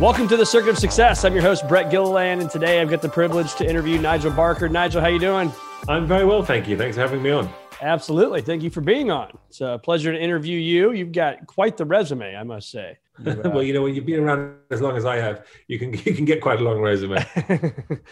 Welcome to the Circuit of Success. I'm your host Brett Gilliland, and today I've got the privilege to interview Nigel Barker. Nigel, how you doing? I'm very well, thank you. Thanks for having me on. Absolutely. Thank you for being on. It's a pleasure to interview you. You've got quite the resume, I must say. You, uh, well, you know, when you've been around as long as I have, you can you can get quite a long resume.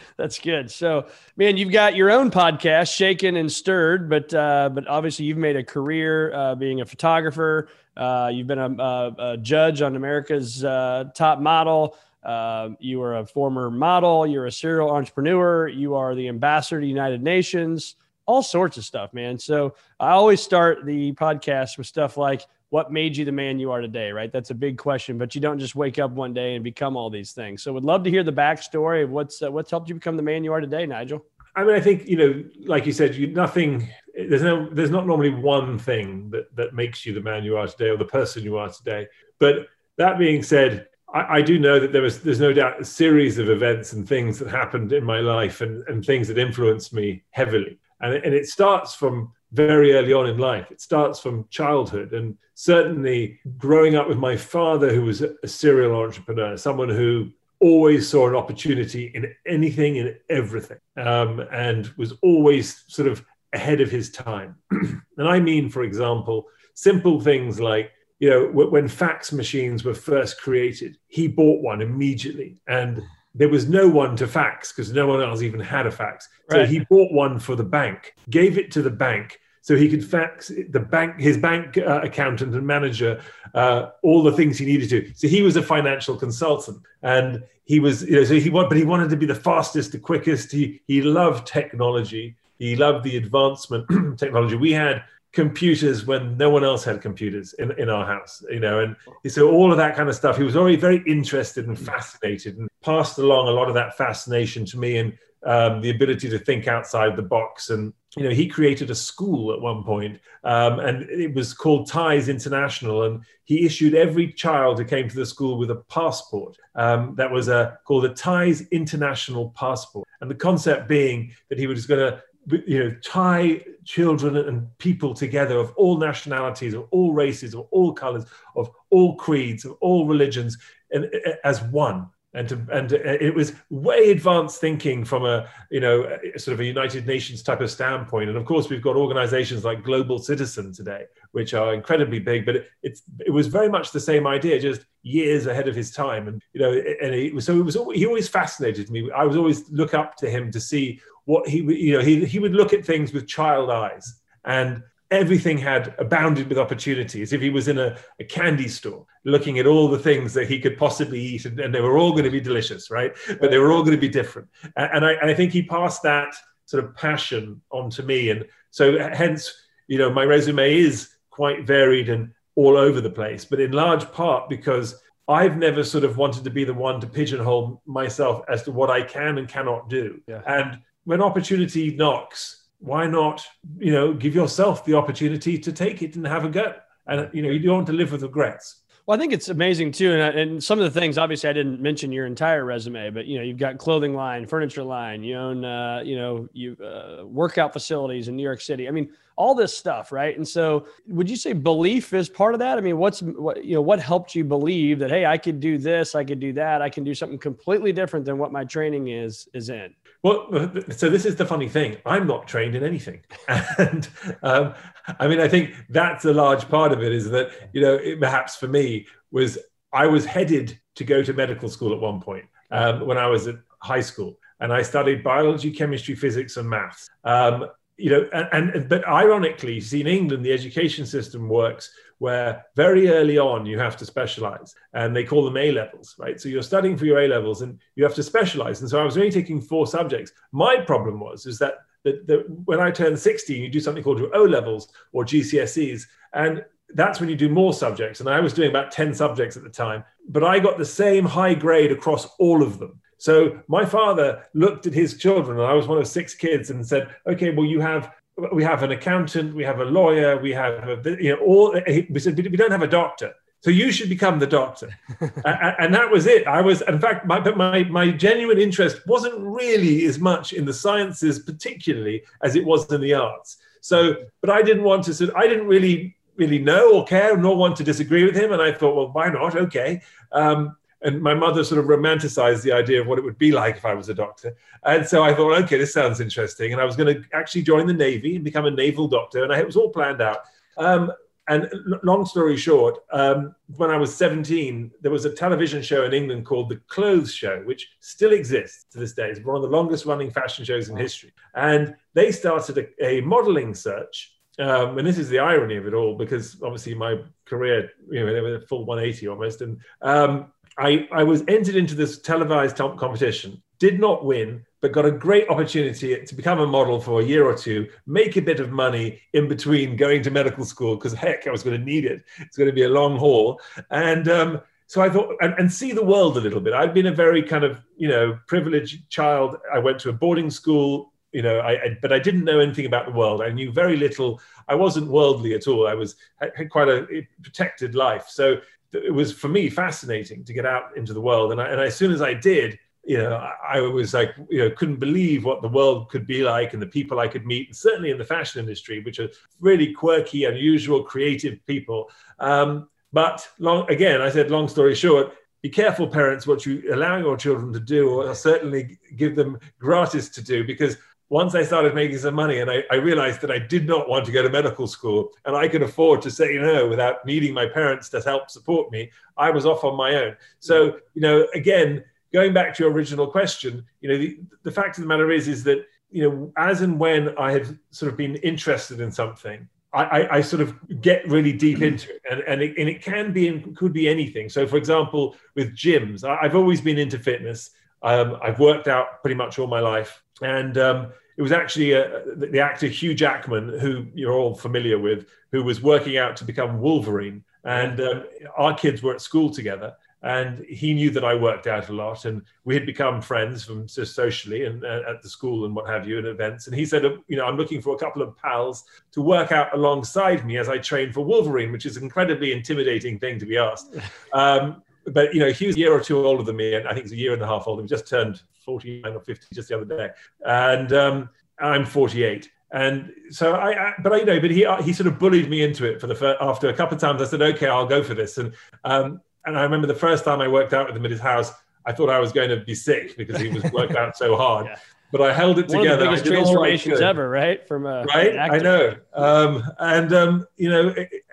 That's good. So, man, you've got your own podcast, Shaken and Stirred, but uh, but obviously you've made a career uh, being a photographer. Uh, you've been a, a, a, judge on America's uh, Top Model. Uh, you are a former model. You're a serial entrepreneur. You are the ambassador to United Nations. All sorts of stuff, man. So I always start the podcast with stuff like what made you the man you are today, right? That's a big question, but you don't just wake up one day and become all these things. So, would love to hear the backstory of what's uh, what's helped you become the man you are today, Nigel. I mean, I think you know, like you said, you nothing. There's no, there's not normally one thing that that makes you the man you are today or the person you are today. But that being said, I, I do know that there was, there's no doubt, a series of events and things that happened in my life and, and things that influenced me heavily. And, and it starts from very early on in life. It starts from childhood. And certainly growing up with my father, who was a serial entrepreneur, someone who always saw an opportunity in anything and everything, um, and was always sort of ahead of his time. and I mean, for example, simple things like, you know, when fax machines were first created, he bought one immediately. And there was no one to fax because no one else even had a fax. Right. So he bought one for the bank, gave it to the bank so he could fax the bank, his bank uh, accountant and manager, uh, all the things he needed to. So he was a financial consultant, and he was, you know, so he but he wanted to be the fastest, the quickest. He he loved technology. He loved the advancement technology. We had computers when no one else had computers in, in our house, you know, and so all of that kind of stuff. He was already very interested and fascinated, and passed along a lot of that fascination to me and um, the ability to think outside the box. And you know, he created a school at one point, um, and it was called Ties International, and he issued every child who came to the school with a passport um, that was a called a Ties International passport, and the concept being that he was going to you know tie children and people together of all nationalities of all races of all colors of all creeds of all religions and as one and to, and it was way advanced thinking from a you know sort of a United Nations type of standpoint. And of course, we've got organisations like Global Citizen today, which are incredibly big. But it, it's it was very much the same idea, just years ahead of his time. And you know, and it was, so it was he always fascinated me. I was always look up to him to see what he you know he he would look at things with child eyes and everything had abounded with opportunities. If he was in a, a, candy store looking at all the things that he could possibly eat, and, and they were all going to be delicious, right? But they were all going to be different. And, and I, and I think he passed that sort of passion on to me. And so, uh, hence, you know, my resume is quite varied and all over the place, but in large part because I've never sort of wanted to be the one to pigeonhole myself as to what I can and cannot do. Yeah. And when opportunity knocks, why not, you know, give yourself the opportunity to take it and have a go? And, you know, you don't want to live with regrets. Well, I think it's amazing too, and, and some of the things. Obviously, I didn't mention your entire resume, but you know, you've got clothing line, furniture line. You own, uh, you know, you uh, workout facilities in New York City. I mean, all this stuff, right? And so, would you say belief is part of that? I mean, what's what you know, what helped you believe that hey, I could do this, I could do that, I can do something completely different than what my training is is in? Well, so this is the funny thing. I'm not trained in anything, and um, I mean, I think that's a large part of it. Is that you know, it, perhaps for me was I was headed to go to medical school at one point um, when I was at high school, and I studied biology, chemistry, physics, and maths. Um, you know, and, and but ironically, see in England, the education system works where very early on you have to specialize and they call them A levels, right? So you're studying for your A levels and you have to specialize. And so I was only taking four subjects. My problem was is that, that, when I turned 16, you do something called your O levels or GCSEs. And that's when you do more subjects. And I was doing about 10 subjects at the time, but I got the same high grade across all of them. So my father looked at his children, and I was one of six kids, and said, "Okay, well, you have we have an accountant, we have a lawyer, we have a, you know all." We said, "We don't have a doctor." So you should become the doctor, and that was it. I was, in fact, my, but my my genuine interest wasn't really as much in the sciences, particularly as it was in the arts. So, but I didn't want to. So I didn't really really know or care, nor want to disagree with him. And I thought, well, why not? Okay. Um, and my mother sort of romanticized the idea of what it would be like if I was a doctor. And so I thought, okay, this sounds interesting. And I was going to actually join the Navy and become a naval doctor. And I, it was all planned out. Um, and long story short, um, when I was 17, there was a television show in England called The Clothes Show, which still exists to this day. It's one of the longest running fashion shows in history. And they started a, a modeling search um, and this is the irony of it all, because obviously my career, you know, they were full 180 almost. And um, I, I was entered into this televised competition, did not win, but got a great opportunity to become a model for a year or two, make a bit of money in between going to medical school, because heck, I was going to need it. It's going to be a long haul. And um, so I thought, and, and, see the world a little bit. I'd been a very kind of, you know, privileged child. I went to a boarding school, you know, I, I, but I didn't know anything about the world. I knew very little. I wasn't worldly at all. I was had quite a protected life. So it was for me fascinating to get out into the world. And, I, and as soon as I did, you know, I, I, was like, you know, couldn't believe what the world could be like and the people I could meet, and certainly in the fashion industry, which are really quirky, unusual, creative people. Um, but long again, I said, long story short, be careful, parents, what you allow your children to do, or certainly give them gratis to do, because once I started making some money and I, I, realized that I did not want to go to medical school and I could afford to say no without needing my parents to help support me, I was off on my own. So, you know, again, going back to your original question, you know, the, the fact of the matter is, is that, you know, as and when I have sort of been interested in something, I, I, sort of get really deep into it and, and, it, and it can be and could be anything. So, for example, with gyms, I, I've always been into fitness. Um, I've worked out pretty much all my life. And um, it was actually uh, the actor Hugh Jackman, who you're all familiar with, who was working out to become Wolverine. And um, our kids were at school together. And he knew that I worked out a lot, and we had become friends from just socially and uh, at the school and what have you, and events. And he said, "You know, I'm looking for a couple of pals to work out alongside me as I train for Wolverine, which is an incredibly intimidating thing to be asked." Um, but you know, Hugh's a year or two older than me, and I think he's a year and a half older. He just turned 49 or 50 just the other day, and um, I'm 48. And so I, I, but I you know, but he he sort of bullied me into it for the first, after a couple of times. I said, okay, I'll go for this. And um, and I remember the first time I worked out with him at his house, I thought I was going to be sick because he was worked out so hard. Yeah. But I held it One together. One of the biggest transformations ever, right? From a right, I know. Um, and um, you know,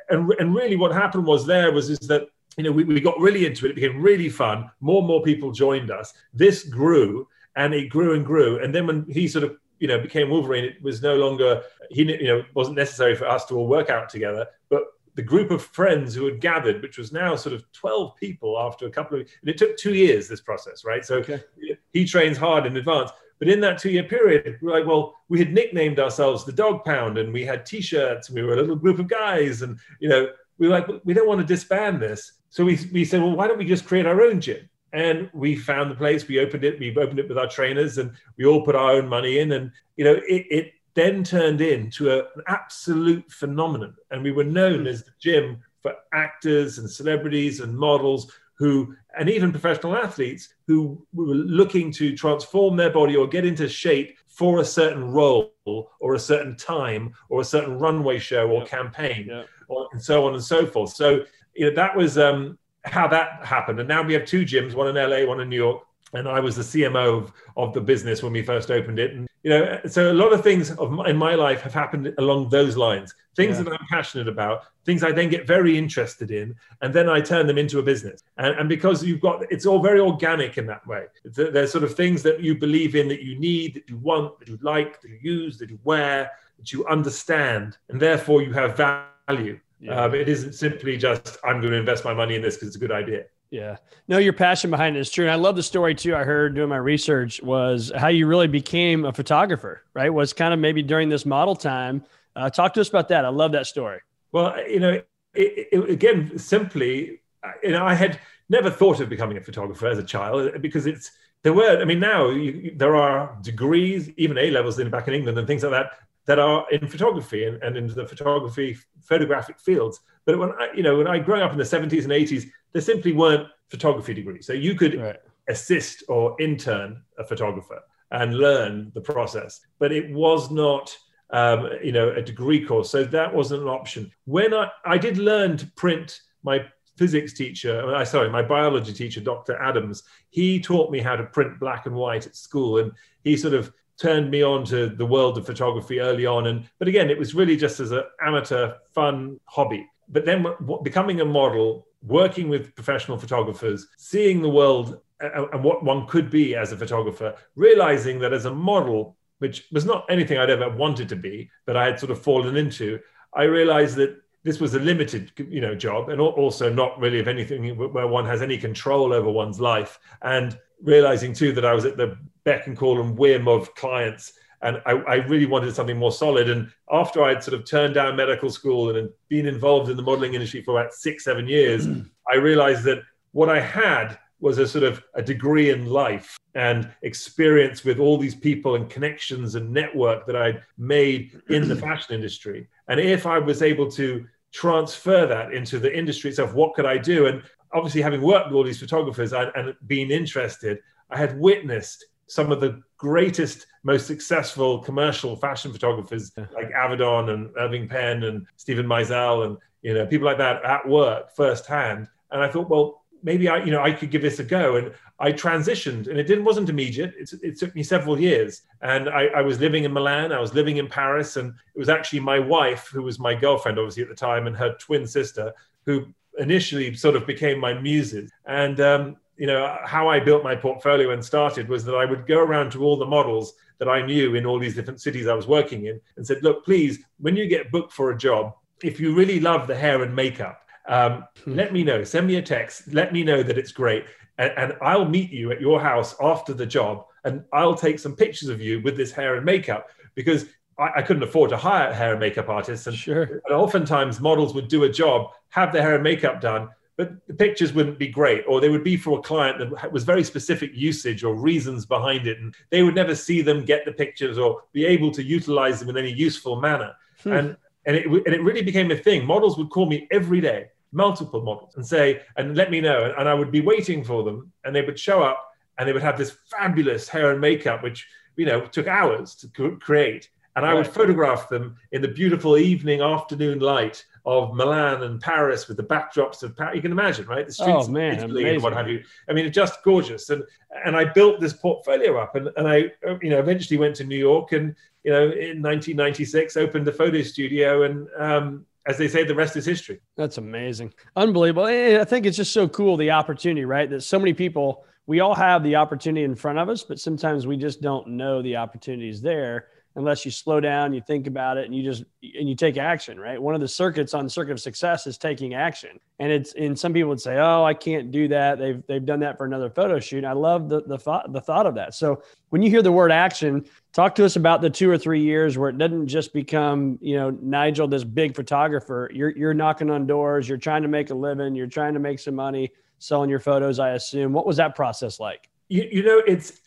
and and really, what happened was there was is that you know, we, we got really into it. It became really fun. More and more people joined us. This grew and it grew and grew. And then when he sort of, you know, became Wolverine, it was no longer, he, you know, wasn't necessary for us to all work out together. But the group of friends who had gathered, which was now sort of 12 people after a couple of, and it took two years, this process, right? So okay. he trains hard in advance. But in that two year period, we are like, well, we had nicknamed ourselves the Dog Pound and we had t shirts and we were a little group of guys. And, you know, we were like, we don't want to disband this. So we, we said, well, why don't we just create our own gym? And we found the place, we opened it, we opened it with our trainers, and we all put our own money in. And, you know, it, it then turned into a, an absolute phenomenon. And we were known hmm. as the gym for actors and celebrities and models who, and even professional athletes who were looking to transform their body or get into shape for a certain role or a certain time or a certain runway show or campaign or, and so on and so forth. So you know that was um, how that happened. And now we have two gyms, one in LA, one in New York. and I was the CMO of, of the business when we first opened it. And you know, so a lot of things of my, in my life have happened along those lines. Things yeah. that I'm passionate about, things I then get very interested in, and then I turn them into a business. And, and because you've got, it's all very organic in that way. There's sort of things that you believe in, that you need, that you want, that you like, that you use, that you wear, that you understand, and therefore you have value. Yeah. Um, it isn't simply just I'm going to invest my money in this because it's a good idea. Yeah. No, your passion behind it is true. And I love the story too. I heard doing my research was how you really became a photographer, right? Was kind of maybe during this model time. Uh, talk to us about that. I love that story. Well, you know, it, it, again, simply, you know, I had never thought of becoming a photographer as a child because it's, there were, I mean, now you, there are degrees, even A levels in back in England and things like that, that are in photography and, and into the photography, photographic fields. But when I, you know, when I grew up in the 70s and 80s, there simply weren't photography degrees. So you could right. assist or intern a photographer and learn the process, but it was not, um, you know, a degree course. So that wasn't an option. When I, I did learn to print, my physics teacher, I sorry, my biology teacher, Dr. Adams, he taught me how to print black and white at school, and he sort of turned me on to the world of photography early on. And but again, it was really just as an amateur fun hobby. But then becoming a model working with professional photographers, seeing the world and what one could be as a photographer, realizing that as a model, which was not anything I'd ever wanted to be, but I had sort of fallen into, I realized that this was a limited, you know, job, and also not really of anything where one has any control over one's life. And realizing too that I was at the beck and call and whim of clients and I, I, really wanted something more solid. And after I'd sort of turned down medical school and been involved in the modeling industry for about six, seven years, I realized that what I had was a sort of a degree in life and experience with all these people and connections and network that I'd made in the fashion industry. And if I was able to transfer that into the industry itself, what could I do? And obviously, having worked with all these photographers and, and been interested, I had witnessed some of the greatest, most successful commercial fashion photographers like Avedon and Irving Penn and Steven Meisel and you know people like that at work firsthand. And I thought, well, maybe I, you know, I could give this a go. And I transitioned, and it didn't wasn't immediate. It, it took me several years. And I, I, was living in Milan, I was living in Paris, and it was actually my wife, who was my girlfriend, obviously at the time, and her twin sister, who initially sort of became my muses. And um, you know, how I built my portfolio and started was that I would go around to all the models that I knew in all these different cities I was working in and said, look, please, when you get booked for a job, if you really love the hair and makeup, um, hmm. let me know. Send me a text. Let me know that it's great. And, and, I'll meet you at your house after the job and I'll take some pictures of you with this hair and makeup because I, I couldn't afford to hire hair and makeup artists. And, sure. and oftentimes models would do a job, have their hair and makeup done, but the pictures wouldn't be great, or they would be for a client that was very specific usage or reasons behind it, and they would never see them, get the pictures, or be able to utilize them in any useful manner. Hmm. And and it and it really became a thing. Models would call me every day, multiple models, and say and let me know, and, and I would be waiting for them, and they would show up, and they would have this fabulous hair and makeup, which you know took hours to create, and I would photograph them in the beautiful evening afternoon light of Milan and Paris with the backdrops of Paris. You can imagine, right? The streets oh, man, of Italy and what have you. I mean, it's just gorgeous. And and I built this portfolio up, and, and I you know eventually went to New York, and you know in 1996 opened the photo studio, and um, as they say, the rest is history. That's amazing, unbelievable. I think it's just so cool the opportunity, right? That so many people. We all have the opportunity in front of us, but sometimes we just don't know the opportunity is there unless you slow down, you think about it, and you just and you take action. Right. One of the circuits on the Circuit of Success is taking action, and it's and some people would say, "Oh, I can't do that." They've they've done that for another photo shoot. I love the the thought the thought of that. So when you hear the word action, talk to us about the two or three years where it doesn't just become you know Nigel this big photographer. You're you're knocking on doors. You're trying to make a living. You're trying to make some money selling your photos. I assume. What was that process like? You, you know, it's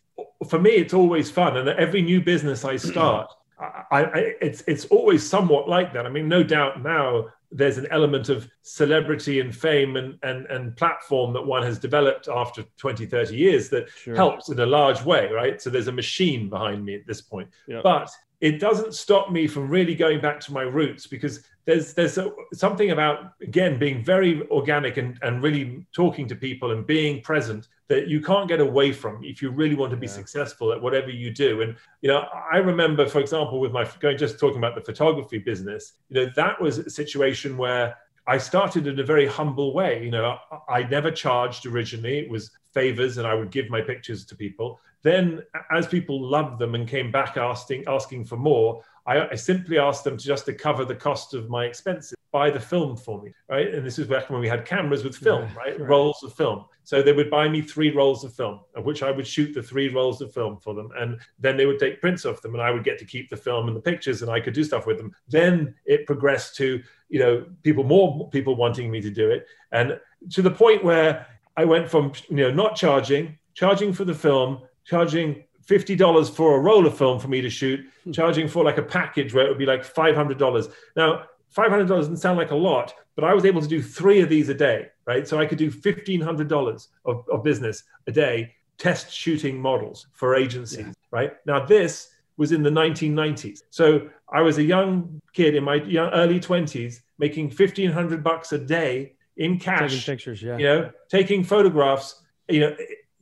for me, it's always fun. And every new business I mm-hmm. start, I, I, it's it's always somewhat like that. I mean, no doubt now there's an element of celebrity and fame and, and, and platform that one has developed after 20, 30 years that sure. helps in a large way, right? So there's a machine behind me at this point. Yep. But it doesn't stop me from really going back to my roots because there's there's a, something about again being very organic and, and really talking to people and being present that you can't get away from if you really want to be yeah. successful at whatever you do and you know i remember for example with my going just talking about the photography business you know that was a situation where I started in a very humble way. You know, I never charged originally. It was favors and I would give my pictures to people. Then, as people loved them and came back asking asking for more, I, I, simply asked them to just to cover the cost of my expenses, buy the film for me, right? And this is back when we had cameras with film, yeah, right? right? Rolls of film. So they would buy me three rolls of film, of which I would shoot the three rolls of film for them, and then they would take prints of them, and I would get to keep the film and the pictures, and I could do stuff with them. Then it progressed to you know people more people wanting me to do it, and to the point where I went from you know not charging, charging for the film, charging $50 for a roll of film for me to shoot, hmm. charging for like a package where it would be like $500. Now, $500 doesn't sound like a lot, but I was able to do three of these a day, right? So I could do $1,500 of, of business a day, test shooting models for agencies, yeah. right? Now, this was in the 1990s. So I was a young kid in my young, early 20s making 1500 bucks a day in cash. Taking pictures, yeah. You know, taking photographs, you know,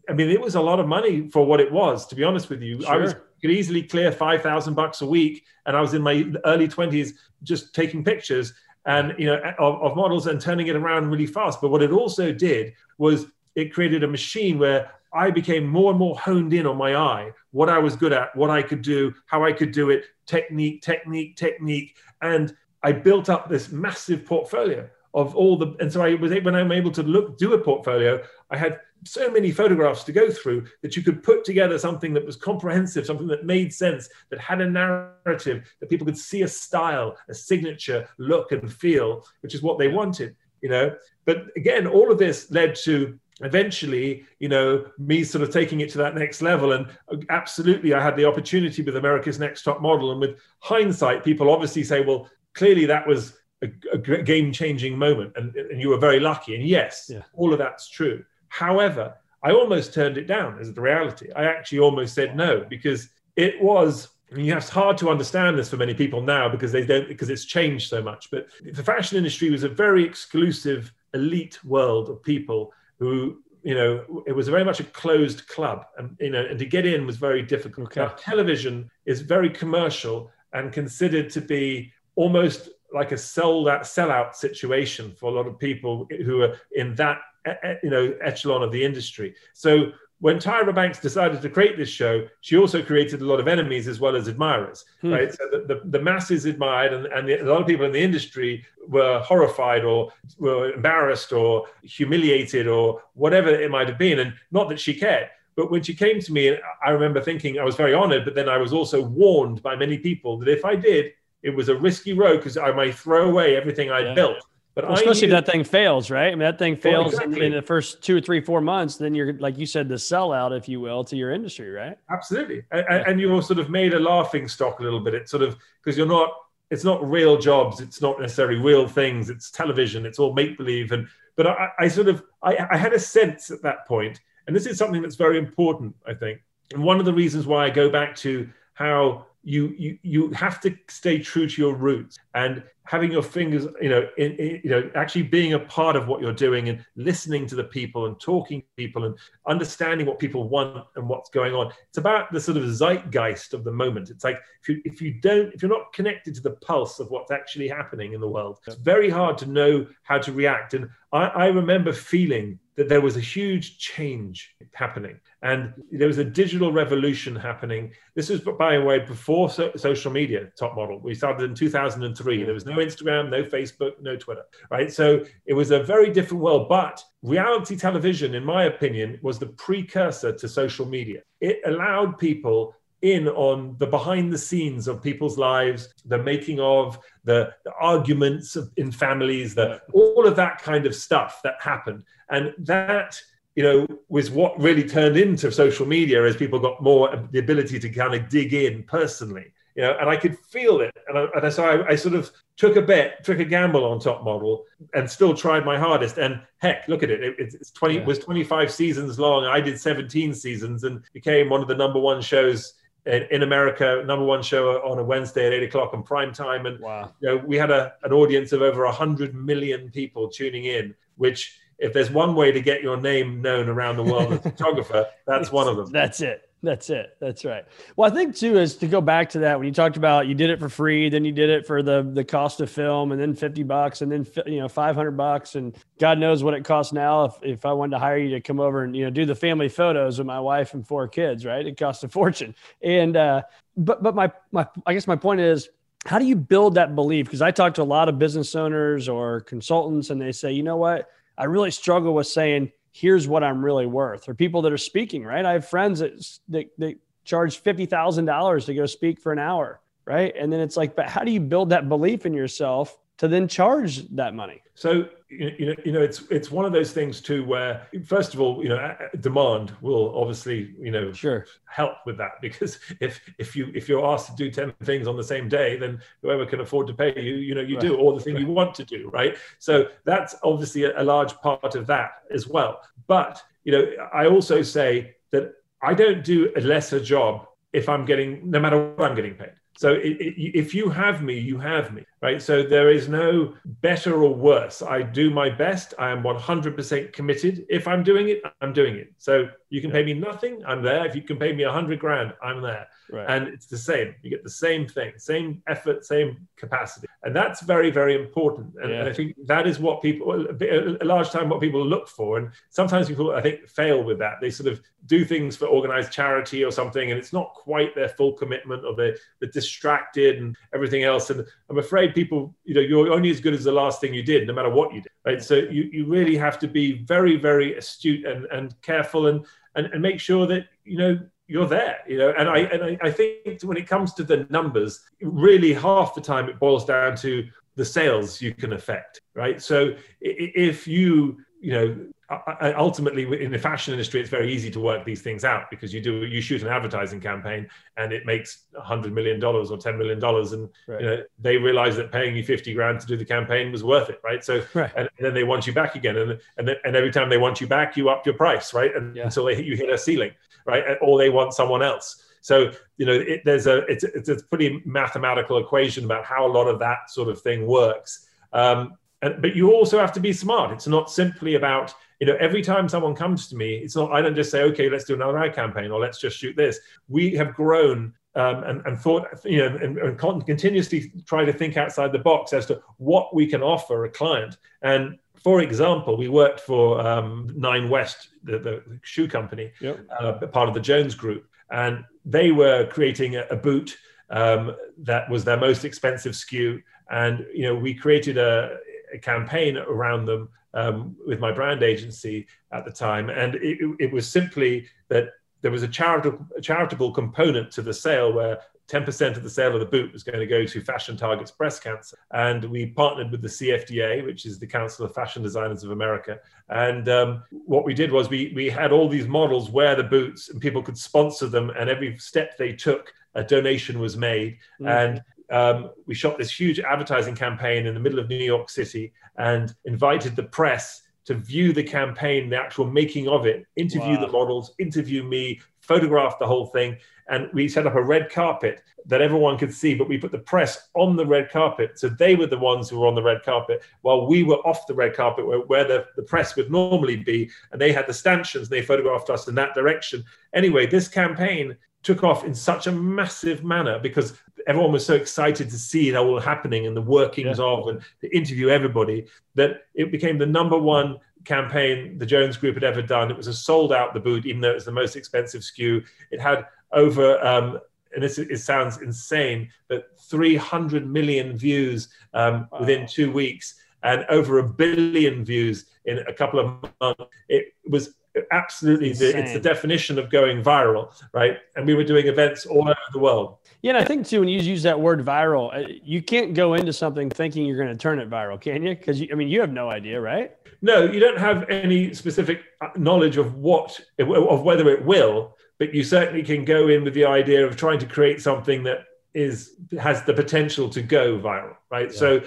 I mean, it was a lot of money for what it was. To be honest with you, sure. I was could easily clear five thousand bucks a week, and I was in my early twenties just taking pictures and you know of, of models and turning it around really fast. But what it also did was it created a machine where I became more and more honed in on my eye, what I was good at, what I could do, how I could do it, technique, technique, technique, and I built up this massive portfolio of all the. And so I was when I'm able to look do a portfolio, I had so many photographs to go through that you could put together something that was comprehensive, something that made sense, that had a narrative, that people could see a style, a signature look and feel, which is what they wanted, you know. But again, all of this led to eventually, you know, me sort of taking it to that next level. And uh, absolutely, I had the opportunity with America's Next Top Model. And with hindsight, people obviously say, well, clearly that was a, a game changing moment and, and you were very lucky. And yes, yeah. all of that's true. However, I almost turned it down as the reality. I actually almost said no because it was. I mean, it's hard to understand this for many people now because they don't because it's changed so much. But the fashion industry was a very exclusive, elite world of people who you know, it was very much a closed club, and you know, and to get in was very difficult. Okay. Now, television is very commercial and considered to be almost like a sell that sellout situation for a lot of people who are in that you know echelon of the industry. So when Tyra Banks decided to create this show, she also created a lot of enemies as well as admirers, hmm. right? So the, the, the, masses admired, and, and the, a lot of people in the industry were horrified or were embarrassed or humiliated or whatever it might have been. And not that she cared. But when she came to me, I remember thinking I was very honored, but then I was also warned by many people that if I did, it was a risky road because I might throw away everything I yeah. built. But well, especially knew, if that thing fails, right? I mean, that thing oh, fails well, exactly. in, in, the first two or three, four months, then you're, like you said, the sellout, if you will, to your industry, right? Absolutely. And, yeah. and you're sort of made a laughing stock a little bit. It's sort of because you're not, it's not real jobs. It's not necessarily real things. It's television. It's all make believe. And, but I, I sort of, I, I had a sense at that point, and this is something that's very important, I think. And one of the reasons why I go back to how you you you have to stay true to your roots and having your fingers you know in, in, you know actually being a part of what you're doing and listening to the people and talking to people and understanding what people want and what's going on. It's about the sort of zeitgeist of the moment. It's like if you if you don't if you're not connected to the pulse of what's actually happening in the world it's very hard to know how to react. And i, I remember feeling that there was a huge change happening and there was a digital revolution happening. This was, by the way, before so- social media, top model. We started in 2003. Mm-hmm. There was no Instagram, no Facebook, no Twitter, right? So it was a very different world. But reality television, in my opinion, was the precursor to social media. It allowed people in on the behind the scenes of people's lives, the making of, the, the arguments of, in families, the, all of that kind of stuff that happened. And that, you know, was what really turned into social media as people got more the ability to kind of dig in personally. You know, and I could feel it. And, I, and so I, I sort of took a bet, took a gamble on Top Model, and still tried my hardest. And heck, look at it. it it's 20 yeah. was 25 seasons long. I did 17 seasons and became one of the number one shows in America, number one show on a Wednesday at eight o'clock on prime time, and Wow. you know, we had a, an audience of over 100 million people tuning in, which, if there's one way to get your name known around the world as a photographer, that's one of them. That's it. That's it. That's right. Well, I think too is to go back to that when you talked about you did it for free, then you did it for the the cost of film, and then fifty bucks, and then you know five hundred bucks, and God knows what it costs now. If if I wanted to hire you to come over and you know do the family photos with my wife and four kids, right? It costs a fortune. And uh, but but my my I guess my point is. How do you build that belief? Because I talk to a lot of business owners or consultants, and they say, you know what? I really struggle with saying, here's what I'm really worth, or people that are speaking, right? I have friends that, that charge $50,000 to go speak for an hour, right? And then it's like, but how do you build that belief in yourself to then charge that money? So you know, you know, it's it's one of those things too, where first of all, you know, demand will obviously, you know, Sure. help with that because if if you if you're asked to do 10 things on the same day then whoever can afford to pay you you know you do all the thing you want to do right? So that's obviously a, a large part of that as well. But you know i also say that i don't do a lesser job if i'm getting no matter what i'm getting paid. So it, it, if you have me you have me right? So there is no better or worse. I do my best. I am 100% committed. If i'm doing it i'm doing it. So you can pay me nothing i'm there. If you can pay me 100 grand i'm there. Right. and it's the same. You get the same thing same effort same capacity. And that's very very important. And, and Yeah. i think that is what people a, a large time what people look for. And sometimes people i think fail with that. They sort of do things for organized charity or something and it's not quite their full commitment or they're, they're distracted and everything else. And i'm afraid people you know you're only as good as the last thing you did no matter what you did right? So you, you really have to be very very astute and, and careful and, and and make sure that you know you're there you know? And i and I, I think when it comes to the numbers really half the time it boils down to the sales you can affect right? So if you you know ultimately in the fashion industry it's very easy to work these things out because you do you shoot an advertising campaign and it makes 100 million dollars or 10 million dollars and Right. you know they realize that paying you 50 grand to do the campaign was worth it right so Right. and, then they want you back again and and, then, and every time they want you back you up your price right and, Yeah. until they hit, you hit a ceiling right or they want someone else so you know it, there's a it's, it's a pretty mathematical equation about how a lot of that sort of thing works um, and, but you also have to be smart it's not simply about you know every time someone comes to me it's not i don't just say okay let's do another ad campaign or let's just shoot this we have grown um, and, and thought you know and, and con- continuously try to think outside the box as to what we can offer a client and for example we worked for um, nine west the, the shoe company Yep. uh, part of the Jones Group, and they were creating a, a boot um, that was their most expensive SKU. And you know, we created a, a campaign around them um, with my brand agency at the time, and it, it was simply that there was a charitable, a charitable component to the sale where 10% of the sale of the boot was going to go to Fashion Targets Breast Cancer. And we partnered with the CFDA, which is the Council of Fashion Designers of America. And um, what we did was we, we had all these models wear the boots and people could sponsor them. And every step they took, a donation was made. Mm. And um, we shot this huge advertising campaign in the middle of New York City and invited the press to view the campaign, the actual making of it, interview Wow. the models, interview me, photograph the whole thing. And we set up a red carpet that everyone could see, but we put the press on the red carpet. So they were the ones who were on the red carpet while we were off the red carpet where, where the, the press would normally be. And they had the stanchions, and they photographed us in that direction. Anyway, this campaign took off in such a massive manner because everyone was so excited to see it all happening and the workings of and to interview everybody that it became the number one campaign the Jones Group had ever done. It was a sold out the boot, even though it was the most expensive SKU. It had over, um, and this it sounds insane, but 300 million views um, within two weeks and over a billion views in a couple of months. It was absolutely the, it's the definition of going viral, right? And we were doing events all over the world. Yeah, and I think too when you use that word viral, uh, you can't go into something thinking you're going to turn it viral, can you? Because I mean, you have no idea, right? No, you don't have any specific uh, knowledge of what of whether it will, but you certainly can go in with the idea of trying to create something that is has the potential to go viral, right? So,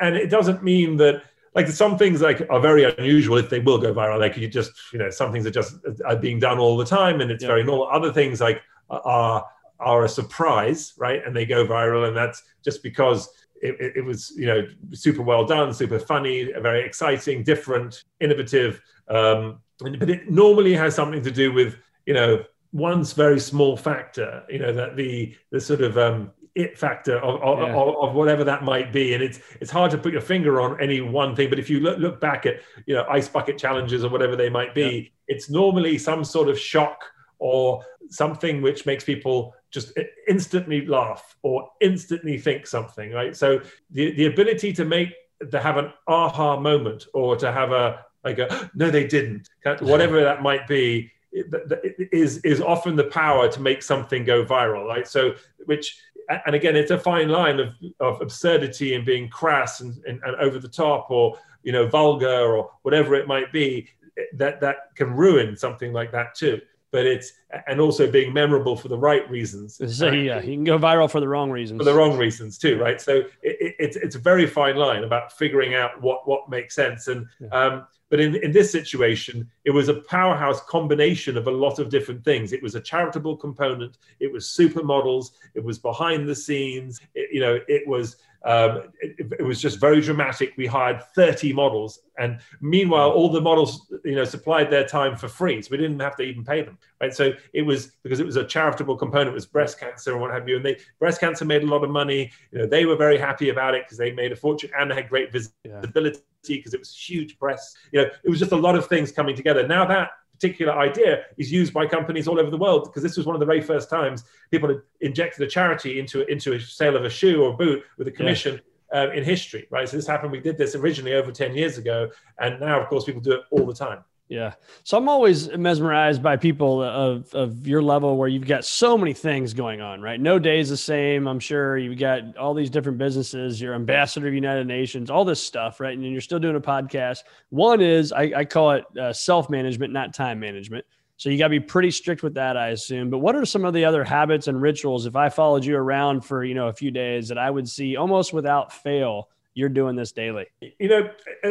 and it doesn't mean that like some things like are very unusual if they will go viral. Like you just you know some things are just are being done all the time and it's Yeah. very normal. Other things like are are a surprise, right? And they go viral, and that's just because it, it, it, was you know super well done, super funny, very exciting, different, innovative. Um, but it normally has something to do with you know one's very small factor. You know that the the sort of um, it factor of, of, yeah. of, of, whatever that might be. And it's it's hard to put your finger on any one thing. But if you look, look back at you know ice bucket challenges or whatever they might be, yeah. it's normally some sort of shock or something which makes people just instantly laugh or instantly think something. Right. So the the ability to make to have an aha moment or to have a like a no they didn't uh, whatever that might be is is often the power to make something go viral right so which and again, it's a fine line of, of absurdity and being crass and, and, and over the top or you know vulgar or whatever it might be that that can ruin something like that too but it's and also being memorable for the right reasons. So yeah, you can go viral for the wrong reasons. For the wrong reasons too, right? So it, it, it's it's a very fine line about figuring out what what makes sense. And yeah. um, but in in this situation, it was a powerhouse combination of a lot of different things. It was a charitable component. It was supermodels. It was behind the scenes. It, you know, it was um, it, it, was just very dramatic. We hired 30 models, and meanwhile, all the models, you know, supplied their time for free, so we didn't have to even pay them. Right? So it was because it was a charitable component, it was breast cancer and what have you. And they breast cancer made a lot of money. You know, they were very happy about it because they made a fortune and they had great visibility because yeah. it was huge press. You know, it was just a lot of things coming together. Now that particular idea is used by companies all over the world because this was one of the very first times people had injected a charity into into a sale of a shoe or a boot with a commission. Yeah. Um, in history, right? So this happened. We did this originally over ten years ago, and now, of course, people do it all the time. Yeah. So I'm always mesmerized by people of, of your level where you've got so many things going on, right? No day is the same. I'm sure you've got all these different businesses, you're ambassador of United Nations, all this stuff, right? And you're still doing a podcast. One is, I, I call it uh, self management, not time management. So you got to be pretty strict with that, I assume. But what are some of the other habits and rituals, if I followed you around for, you know, a few days that I would see almost without fail you're doing this daily? You know,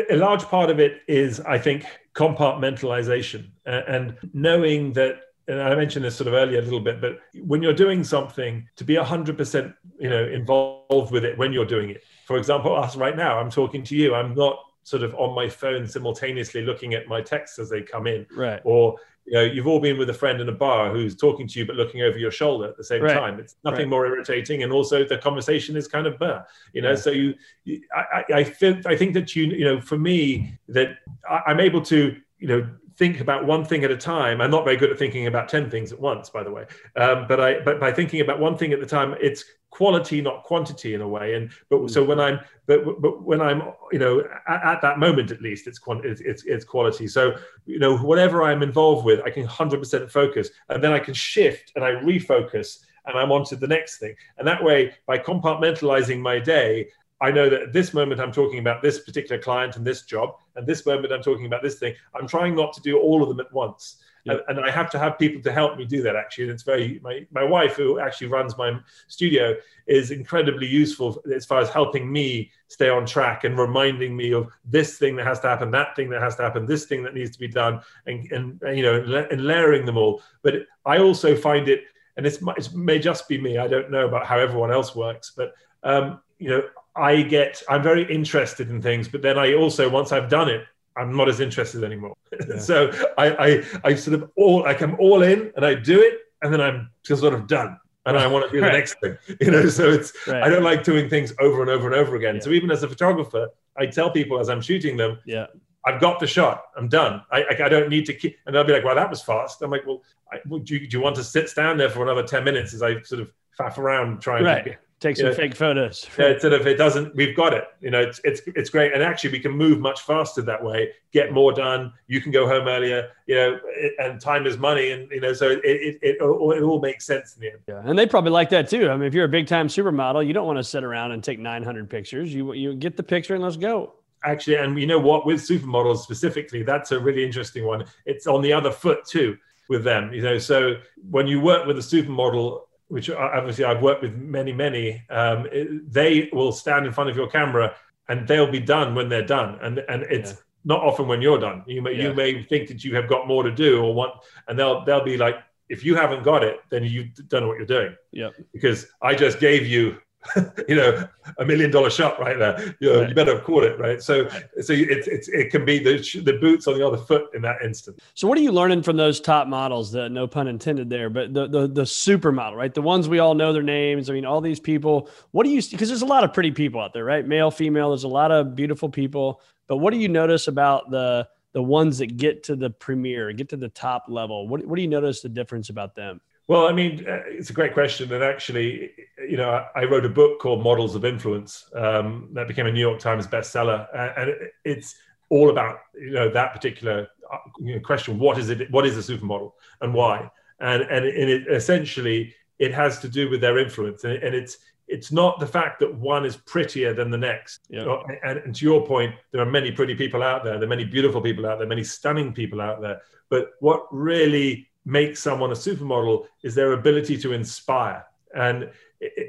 a, large part of it is, I think, compartmentalization uh, and knowing that and I mentioned this sort of earlier a little bit, but when you're doing something, to be 100% you know involved with it when you're doing it. For example, us right now, I'm talking to you. I'm not sort of on my phone simultaneously looking at my texts as they come in, right? Or you know, you've all been with a friend in a bar who's talking to you but looking over your shoulder at the same right. time. It's nothing right. more irritating, and also the conversation is kind of burr, you know. Yeah. So you, you I, I feel, I think that you, you know, for me, that I, I'm able to, you know, think about one thing at a time. I'm not very good at thinking about ten things at once, by the way. Um, but I, but by thinking about one thing at the time, it's quality, not quantity, in a way. And but mm. so when I'm, but but when I'm, you know, at, at that moment at least, it's, it's it's it's quality. So you know, whatever I'm involved with, I can 100% focus, and then I can shift and I refocus, and I'm on to the next thing. And that way, by compartmentalizing my day, I know that at this moment I'm talking about this particular client and this job, and this moment I'm talking about this thing. I'm trying not to do all of them at once. And, and, I have to have people to help me do that actually. And it's very, my, my wife, who actually runs my studio, is incredibly useful as far as helping me stay on track and reminding me of this thing that has to happen, that thing that has to happen, this thing that needs to be done, and, and, you know, and layering them all. But I also find it, and it's, it may just be me, I don't know about how everyone else works, but, um, you know, I get I'm very interested in things, but then I also once I've done it, I'm not as interested anymore. Yeah. so I, I I sort of all like I'm all in and I do it and then I'm just sort of done and I want to do the next thing. You know, so it's right. I don't like doing things over and over and over again. Yeah. So even as a photographer, I tell people as I'm shooting them, yeah. I've got the shot. I'm done. I, I, I don't need to keep. And they'll be like, "Well, that was fast." I'm like, "Well, I, well do, you, do, you, want to sit stand there for another ten minutes as I sort of faff around trying right. to take some fake photos. Yeah, instead of it doesn't, we've got it. You know, it's it's it's great, and actually we can move much faster that way. Get more done. You can go home earlier. You know, and time is money, and you know, so it it, it, it all makes sense in the end. Yeah, and they probably like that too. I mean, if you're a big time supermodel, you don't want to sit around and take 900 pictures. You you get the picture and let's go actually and you know what with supermodels specifically that's a really interesting one it's on the other foot too with them you know so when you work with a supermodel which obviously I've worked with many, many, um, they will stand in front of your camera and they'll be done when they're done. And, and it's yeah. not often when you're done. You may, yeah. you may think that you have got more to do or want, and they'll, they'll be like if you haven't got it, then you don't know what you're doing. Yeah. Because I just gave you you know, a million dollar shot right there. You, know, right. you better have caught it, right? So, so it, it, it can be the, the boots on the other foot in that instant. So, what are you learning from those top models? That no pun intended there, but the the the supermodel, right? The ones we all know their names. I mean, all these people. What do you? See because there's a lot of pretty people out there, right? Male, female. There's a lot of beautiful people. But what do you notice about the the ones that get to the premiere, get to the top level? What what do you notice the difference about them? Well, I mean, uh, it's a great question. And actually, you know, I wrote a book called Models of Influence um, that became a New York Times bestseller. And it's all about, you know, that particular uh, you know, question what is it? What is a supermodel and why? And, and, and it, essentially, it has to do with their influence. And, and it's, it's not the fact that one is prettier than the next. Yeah. And, and, to your point, there are many pretty people out there. There are many beautiful people out there, many stunning people out there. But what really makes someone a supermodel is their ability to inspire. And,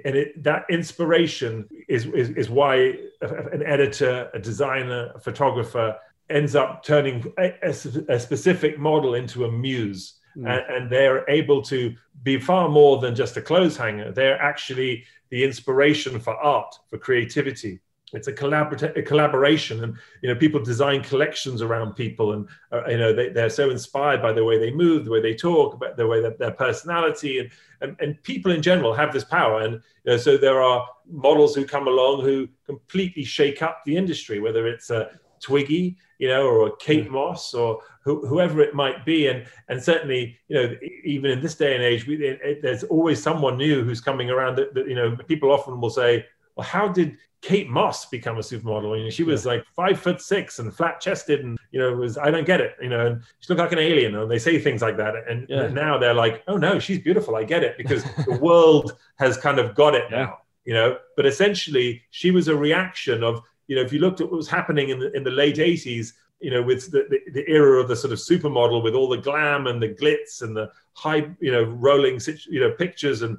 and it, that inspiration is, is, is why an editor, a designer, a photographer ends up turning a, a specific model into a muse. Mm. And, and, they're able to be far more than just a clothes hanger. They're actually the inspiration for art, for creativity it's a, collabor- a collaboration and you know people design collections around people and uh, you know they, they're so inspired by the way they move the way they talk about the way that their personality and, and and people in general have this power. And you know, so there are models who come along who completely shake up the industry whether it's a twiggy you know or a kate moss or whoever it might be. And and certainly you know even in this day and age we, it, it, there's always someone new who's coming around that, that you know people often will say well, how did Kate Moss become a supermodel? You know, she was yeah. like five foot six and flat chested, and you know, was I don't get it. You know, and she looked like an alien, and they say things like that. And yeah. now they're like, oh no, she's beautiful. I get it because the world has kind of got it now. You know, but essentially, she was a reaction of you know, if you looked at what was happening in the in the late '80s, you know, with the, the, the, era of the sort of supermodel with all the glam and the glitz and the high, you know, rolling, you know, pictures and,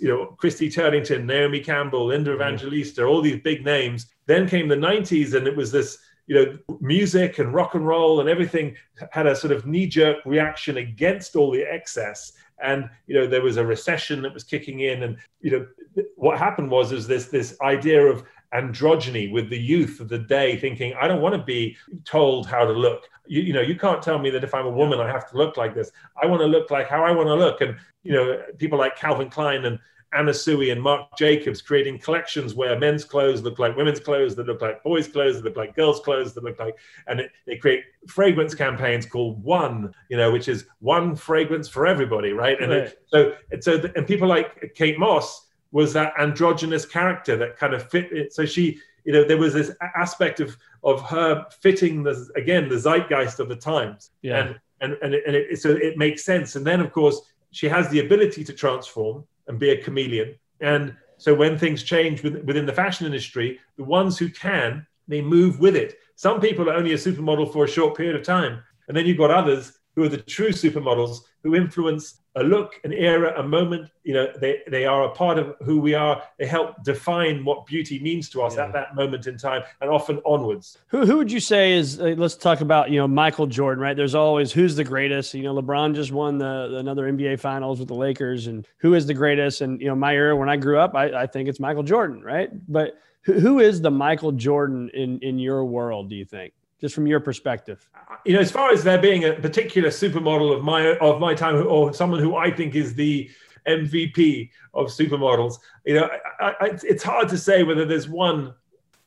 you know, Christy Turlington, Naomi Campbell, Linda mm-hmm. Evangelista, all these big names. Then came the 90s and it was this, you know, music and rock and roll and everything had a sort of knee jerk reaction against all the excess. And, you know, there was a recession that was kicking in. And, you know, what happened was, is this, this idea of androgyny with the youth of the day thinking i don't want to be told how to look you, you know you can't tell me that if i'm a woman i have to look like this i want to look like how i want to look and you know people like calvin klein and Anna Sui and Marc Jacobs creating collections where men's clothes look like women's clothes, that look like boys' clothes, that look like girls' clothes, that look like, and it, they create fragrance campaigns called One, you know, which is one fragrance for everybody, right? And right. It, so, so, and people like Kate Moss, was that androgynous character that kind of fit it. So she, you know, there was this aspect of of her fitting the again the zeitgeist of the times. Yeah. And and and, it, and it, so it makes sense. And then of course she has the ability to transform and be a chameleon. And so when things change within the fashion industry, the ones who can they move with it. Some people are only a supermodel for a short period of time, and then you've got others who are the true supermodels who influence a look, an era, a moment. You know, they, they are a part of who we are. They help define what beauty means to us yeah. at that moment in time and often onwards. Who, who would you say is, uh, let's talk about, you know, Michael Jordan, right? There's always who's the greatest. You know, LeBron just won the, the another NBA finals with the Lakers and who is the greatest? And, you know, my era when I grew up, I, I think it's Michael Jordan, right? But who, who is the Michael Jordan in, in your world, do you think? Just from your perspective? You know, as far as there being a particular supermodel of my of my time, or someone who I think is the MVP of supermodels, you know, I, I, it's hard to say whether there's one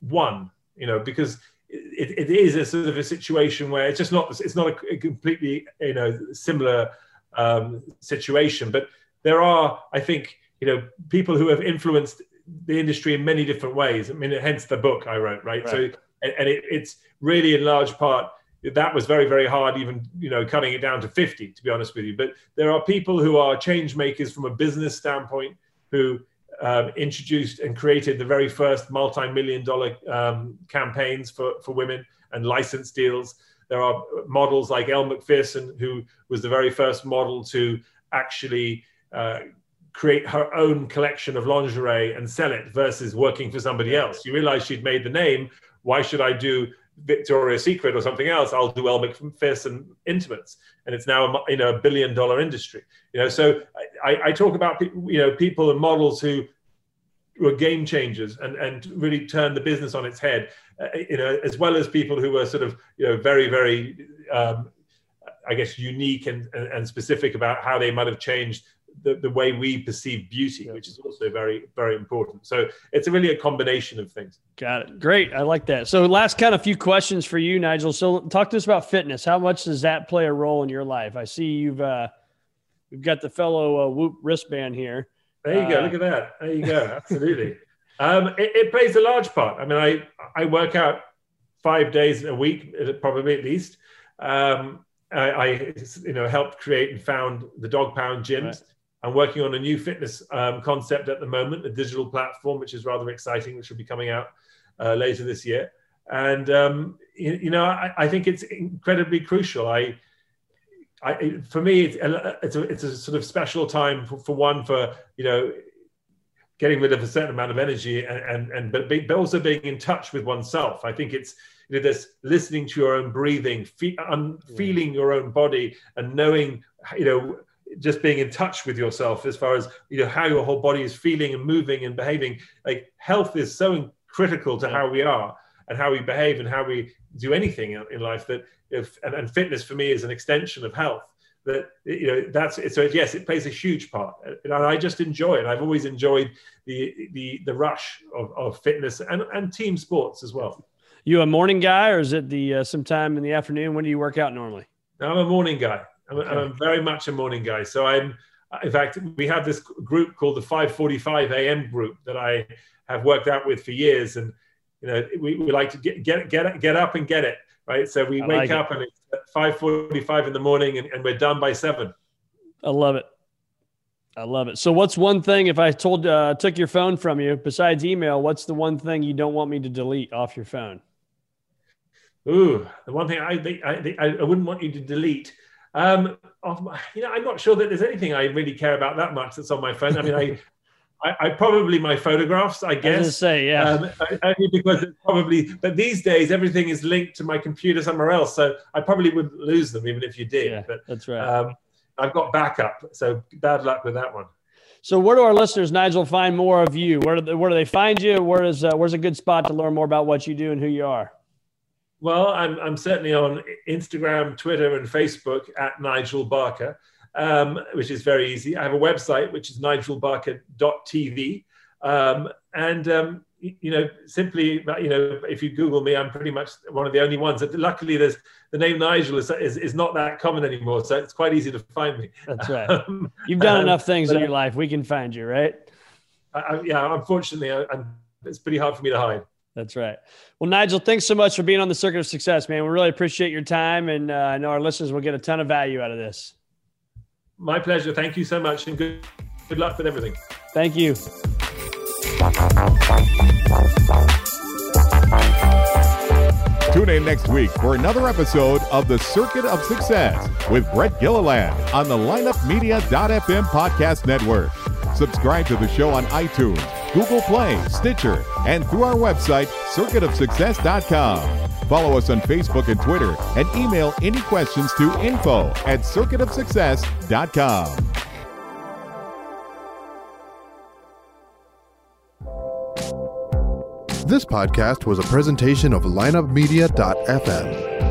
one, you know, because it, it is a sort of a situation where it's just not it's not a, a completely you know similar um, situation, but there are, I think, you know, people who have influenced the industry in many different ways. I mean, hence the book I wrote, right? right. So and, and it, it's really in large part that was very very hard even you know cutting it down to 50 to be honest with you but there are people who are change makers from a business standpoint who um, introduced and created the very first multi-million dollar um, campaigns for, for women and license deals there are models like Elle Macpherson who was the very first model to actually uh, create her own collection of lingerie and sell it versus working for somebody else. You realize she'd made the name why should I do Victoria's Secret or something else, I'll do Elle Macpherson Intimates, and it's now a, you know a billion dollar industry. You know, so I, I talk about you know people and models who were game changers and and really turned the business on its head. Uh, you know, as well as people who were sort of you know very very um, I guess unique and, and specific about how they might have changed the, the way we perceive beauty, which is also very, very important. So it's really a combination of things. Got it. Great. I like that. So last kind of few questions for you, Nigel. So talk to us about fitness. How much does that play a role in your life? I see you've uh, we've got the fellow uh, Whoop wristband here. There you go. Uh, Look at that. There you go. Absolutely. um, it, it, plays a large part. I mean, I I work out five days a week, probably at least. Um, I, I, you know helped create and found the Dog Pound gyms. Right. I'm working on a new fitness um, concept at the moment, a digital platform, which is rather exciting, which will be coming out uh, later this year. And um, you, you, know, I, I, think it's incredibly crucial. I, I for me, it's a, it's a, it's a sort of special time for, for, one for you know getting rid of a certain amount of energy and and, and but, but also being in touch with oneself. I think it's you know this listening to your own breathing, fe- um, feeling your own body, and knowing you know just being in touch with yourself as far as you know how your whole body is feeling and moving and behaving. Like health is so critical to how we are and how we behave and how we do anything in life that if and, and fitness for me is an extension of health that you know that's so yes it plays a huge part. And i just enjoy it. I've always enjoyed the the the rush of, of fitness and and team sports as well. You a morning guy or is it the uh, sometime in the afternoon? When do you work out normally? I'm a morning guy I'm, okay. I'm very much a morning guy. So I'm, in fact, we have this group called the 5:45 a.m. group that I have worked out with for years, and you know, we, we like to get get get get up and get it right. So we I wake like up it. and it's 5:45 in the morning, and, and we're done by seven. I love it. I love it. So, what's one thing if I told uh, took your phone from you besides email? What's the one thing you don't want me to delete off your phone? Ooh, the one thing I I, I, I wouldn't want you to delete um, you know, I'm not sure that there's anything I really care about that much that's on my phone. I mean, I, I, I probably my photographs, I guess. I say, yeah. Um, only because it's probably, but these days everything is linked to my computer somewhere else, so I probably wouldn't lose them even if you did. Yeah, but that's right. Um, I've got backup, so bad luck with that one. So, where do our listeners, Nigel, find more of you? Where do they, where do they find you? Where is uh, where's a good spot to learn more about what you do and who you are? Well, I'm, I'm certainly on Instagram, Twitter, and Facebook at Nigel Barker, um, which is very easy. I have a website, which is nigelbarker.tv. Um, and, um, you know, simply, you know, if you Google me, I'm pretty much one of the only ones. Luckily, there's the name Nigel is, is, is not that common anymore. So it's quite easy to find me. That's right. Um, You've done um, enough things in your life. We can find you, right? I, I, yeah, unfortunately, I, it's pretty hard for me to hide. That's right. Well, Nigel, thanks so much for being on the Circuit of Success, man. We really appreciate your time, and uh, I know our listeners will get a ton of value out of this. My pleasure. Thank you so much, and good good luck with everything. Thank you. Tune in next week for another episode of The Circuit of Success with Brett Gilliland on the lineupmedia.fm podcast network. Subscribe to the show on iTunes Google Play, Stitcher, and through our website, circuitofsuccess.com. Follow us on Facebook and Twitter and email any questions to info at circuitofsuccess.com. This podcast was a presentation of lineupmedia.fm.